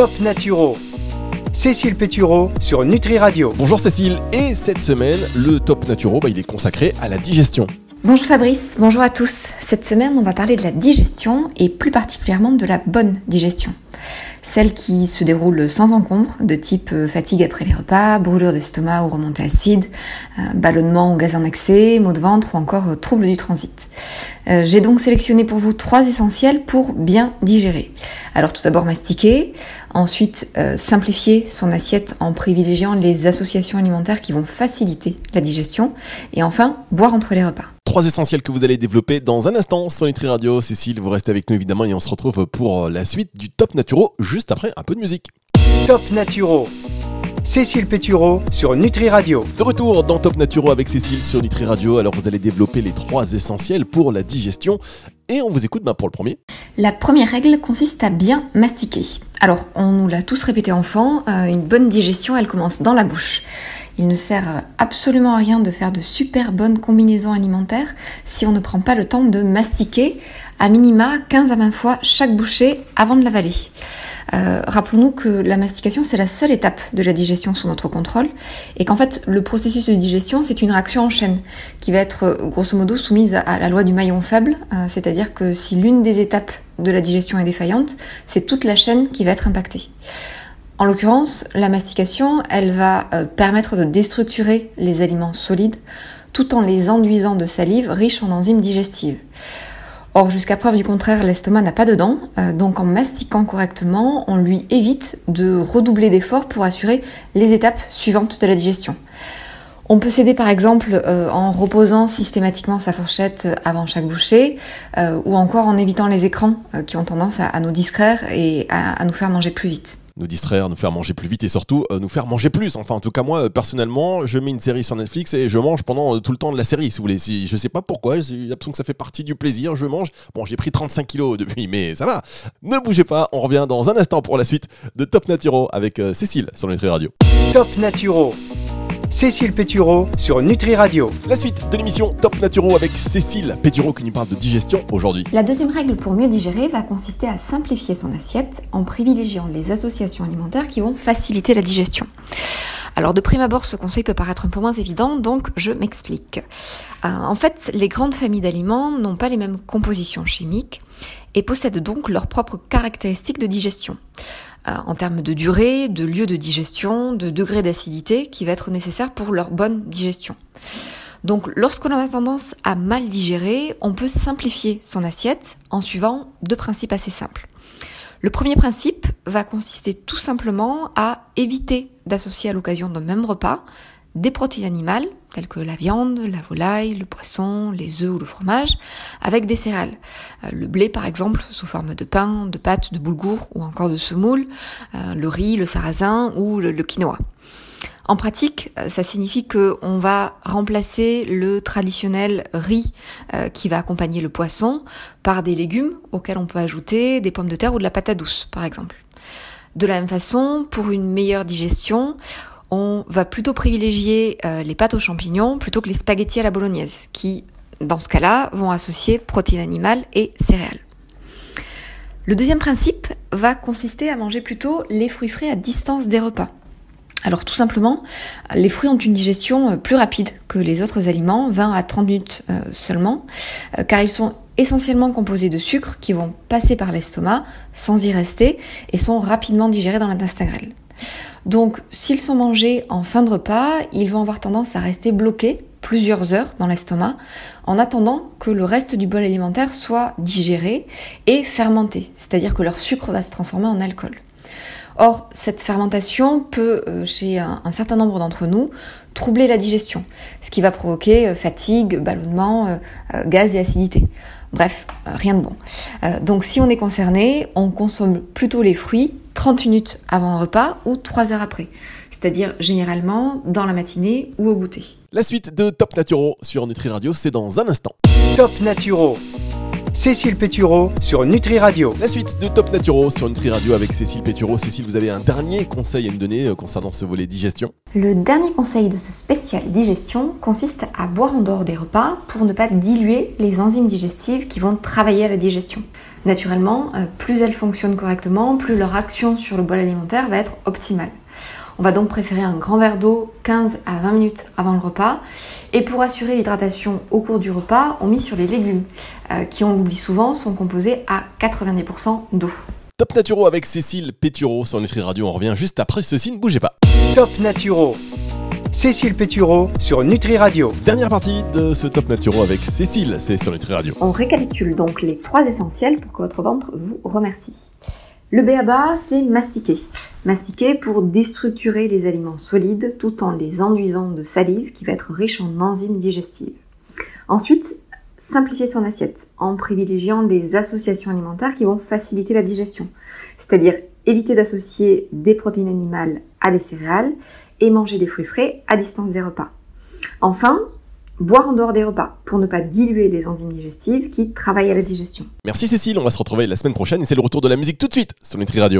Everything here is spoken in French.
Top Naturo. Cécile Pétureau sur Nutri Radio. Bonjour Cécile, et cette semaine, le Top Naturo, bah, il est consacré à la digestion. Bonjour Fabrice, bonjour à tous. Cette semaine, on va parler de la digestion et plus particulièrement de la bonne digestion. Celle qui se déroule sans encombre, de type euh, fatigue après les repas, brûlure d'estomac ou remontée acide, euh, ballonnement ou gaz en excès, maux de ventre ou encore euh, trouble du transit. J'ai donc sélectionné pour vous trois essentiels pour bien digérer. Alors tout d'abord mastiquer, ensuite simplifier son assiette en privilégiant les associations alimentaires qui vont faciliter la digestion, et enfin boire entre les repas trois essentiels que vous allez développer dans un instant sur Nutri Radio. Cécile, vous restez avec nous évidemment et on se retrouve pour la suite du Top Naturo juste après un peu de musique. Top Naturo. Cécile Pétureau sur Nutri Radio. De retour dans Top Naturo avec Cécile sur Nutri Radio. Alors vous allez développer les trois essentiels pour la digestion et on vous écoute ben, pour le premier. La première règle consiste à bien mastiquer. Alors on nous l'a tous répété enfant, euh, une bonne digestion elle commence dans la bouche. Il ne sert absolument à rien de faire de super bonnes combinaisons alimentaires si on ne prend pas le temps de mastiquer à minima 15 à 20 fois chaque bouchée avant de l'avaler. Euh, rappelons-nous que la mastication, c'est la seule étape de la digestion sous notre contrôle et qu'en fait, le processus de digestion, c'est une réaction en chaîne qui va être grosso modo soumise à la loi du maillon faible, euh, c'est-à-dire que si l'une des étapes de la digestion est défaillante, c'est toute la chaîne qui va être impactée. En l'occurrence, la mastication, elle va euh, permettre de déstructurer les aliments solides tout en les enduisant de salive riche en enzymes digestives. Or, jusqu'à preuve du contraire, l'estomac n'a pas de dents, euh, donc en mastiquant correctement, on lui évite de redoubler d'efforts pour assurer les étapes suivantes de la digestion. On peut s'aider par exemple euh, en reposant systématiquement sa fourchette avant chaque bouchée ou encore en évitant les écrans qui ont tendance à, nous distraire et à nous faire manger plus vite nous distraire, nous faire manger plus vite et surtout euh, nous faire manger plus. Enfin, en tout cas, moi, personnellement, je mets une série sur Netflix et je mange pendant euh, tout le temps de la série, si vous voulez. Si, je sais pas pourquoi, j'ai l'impression que ça fait partie du plaisir. Je mange. Bon, j'ai pris 35 kilos depuis, mais ça va. Ne bougez pas, on revient dans un instant pour la suite de Top Naturo avec euh, Cécile sur Nutri Radio. Top Naturo. Cécile Pétureau sur Nutri Radio. La suite de l'émission Top Naturo avec Cécile Pétureau qui nous parle de digestion aujourd'hui. La deuxième règle pour mieux digérer va consister à simplifier son assiette en privilégiant les associations alimentaires qui vont faciliter la digestion. Alors de prime abord, ce conseil peut paraître un peu moins évident, donc je m'explique. Euh, en fait, les grandes familles d'aliments n'ont pas les mêmes compositions chimiques et possèdent donc leurs propres caractéristiques de digestion. Euh, en termes de durée, de lieu de digestion, de degré d'acidité qui va être nécessaire pour leur bonne digestion. Donc lorsqu'on a tendance à mal digérer, on peut simplifier son assiette en suivant deux principes assez simples. Le premier principe va consister tout simplement à éviter d'associer à l'occasion d'un même repas des protéines animales, telles que la viande, la volaille, le poisson, les œufs ou le fromage, avec des céréales. Euh, le blé, par exemple, sous forme de pain, de pâtes, de boulgour ou encore de semoule, euh, le riz, le sarrasin ou le, quinoa. En pratique, euh, ça signifie qu'on va remplacer le traditionnel riz qui va accompagner le poisson par des légumes auxquels on peut ajouter des pommes de terre ou de la patate douce, par exemple. De la même façon, pour une meilleure digestion, on va plutôt privilégier euh, les pâtes aux champignons plutôt que les spaghettis à la bolognaise, qui, dans ce cas-là, vont associer protéines animales et céréales. Le deuxième principe va consister à manger plutôt les fruits frais à distance des repas. Alors tout simplement, les fruits ont une digestion euh, plus rapide que les autres aliments, 20 à 30 minutes euh, seulement, car ils sont essentiellement composés de sucres qui vont passer par l'estomac sans y rester et sont rapidement digérés dans l'intestin grêle. Donc s'ils sont mangés en fin de repas, ils vont avoir tendance à rester bloqués plusieurs heures dans l'estomac en attendant que le reste du bol alimentaire soit digéré et fermenté, c'est-à-dire que leur sucre va se transformer en alcool. Or, cette fermentation peut, euh, chez un, certain nombre d'entre nous, troubler la digestion, ce qui va provoquer euh, fatigue, ballonnement, euh, gaz et acidité. Bref, rien de bon. donc si on est concerné, on consomme plutôt les fruits 30 minutes avant un repas ou 3 heures après, c'est-à-dire généralement dans la matinée ou au goûter. La suite de Top Naturo sur Nutri Radio, c'est dans un instant. Top Naturo. Cécile Pétureau sur Nutri Radio. La suite de Top Naturo sur Nutri Radio avec Cécile Pétureau. Cécile, vous avez un dernier conseil à me donner euh, concernant ce volet digestion? Le dernier conseil de ce spécial digestion consiste à boire en dehors des repas pour ne pas diluer les enzymes digestives qui vont travailler à la digestion. Naturellement, euh, plus elles fonctionnent correctement, plus leur action sur le bol alimentaire va être optimale. On va donc préférer un grand verre d'eau 15 à 20 minutes avant le repas. Et pour assurer l'hydratation au cours du repas, on mise sur les légumes, euh, qui on l'oublie souvent, sont composés à 90% d'eau. Top Naturo avec Cécile Pétureau sur Nutri Radio. On revient juste après ceci, ne bougez pas. Top Naturo. Cécile Pétureau sur Nutri Radio. Dernière partie de ce Top Naturo avec Cécile, c'est sur Nutri Radio. On récapitule donc les trois essentiels pour que votre ventre vous remercie. Le BABA, c'est mastiquer. Mastiquer pour déstructurer les aliments solides tout en les enduisant de salive qui va être riche en enzymes digestives. Ensuite, simplifier son assiette en privilégiant des associations alimentaires qui vont faciliter la digestion. C'est-à-dire éviter d'associer des protéines animales à des céréales et manger des fruits frais à distance des repas. Enfin, boire en dehors des repas pour ne pas diluer les enzymes digestives qui travaillent à la digestion. Merci Cécile, on va se retrouver la semaine prochaine et c'est le retour de la musique tout de suite sur Nutri Radio.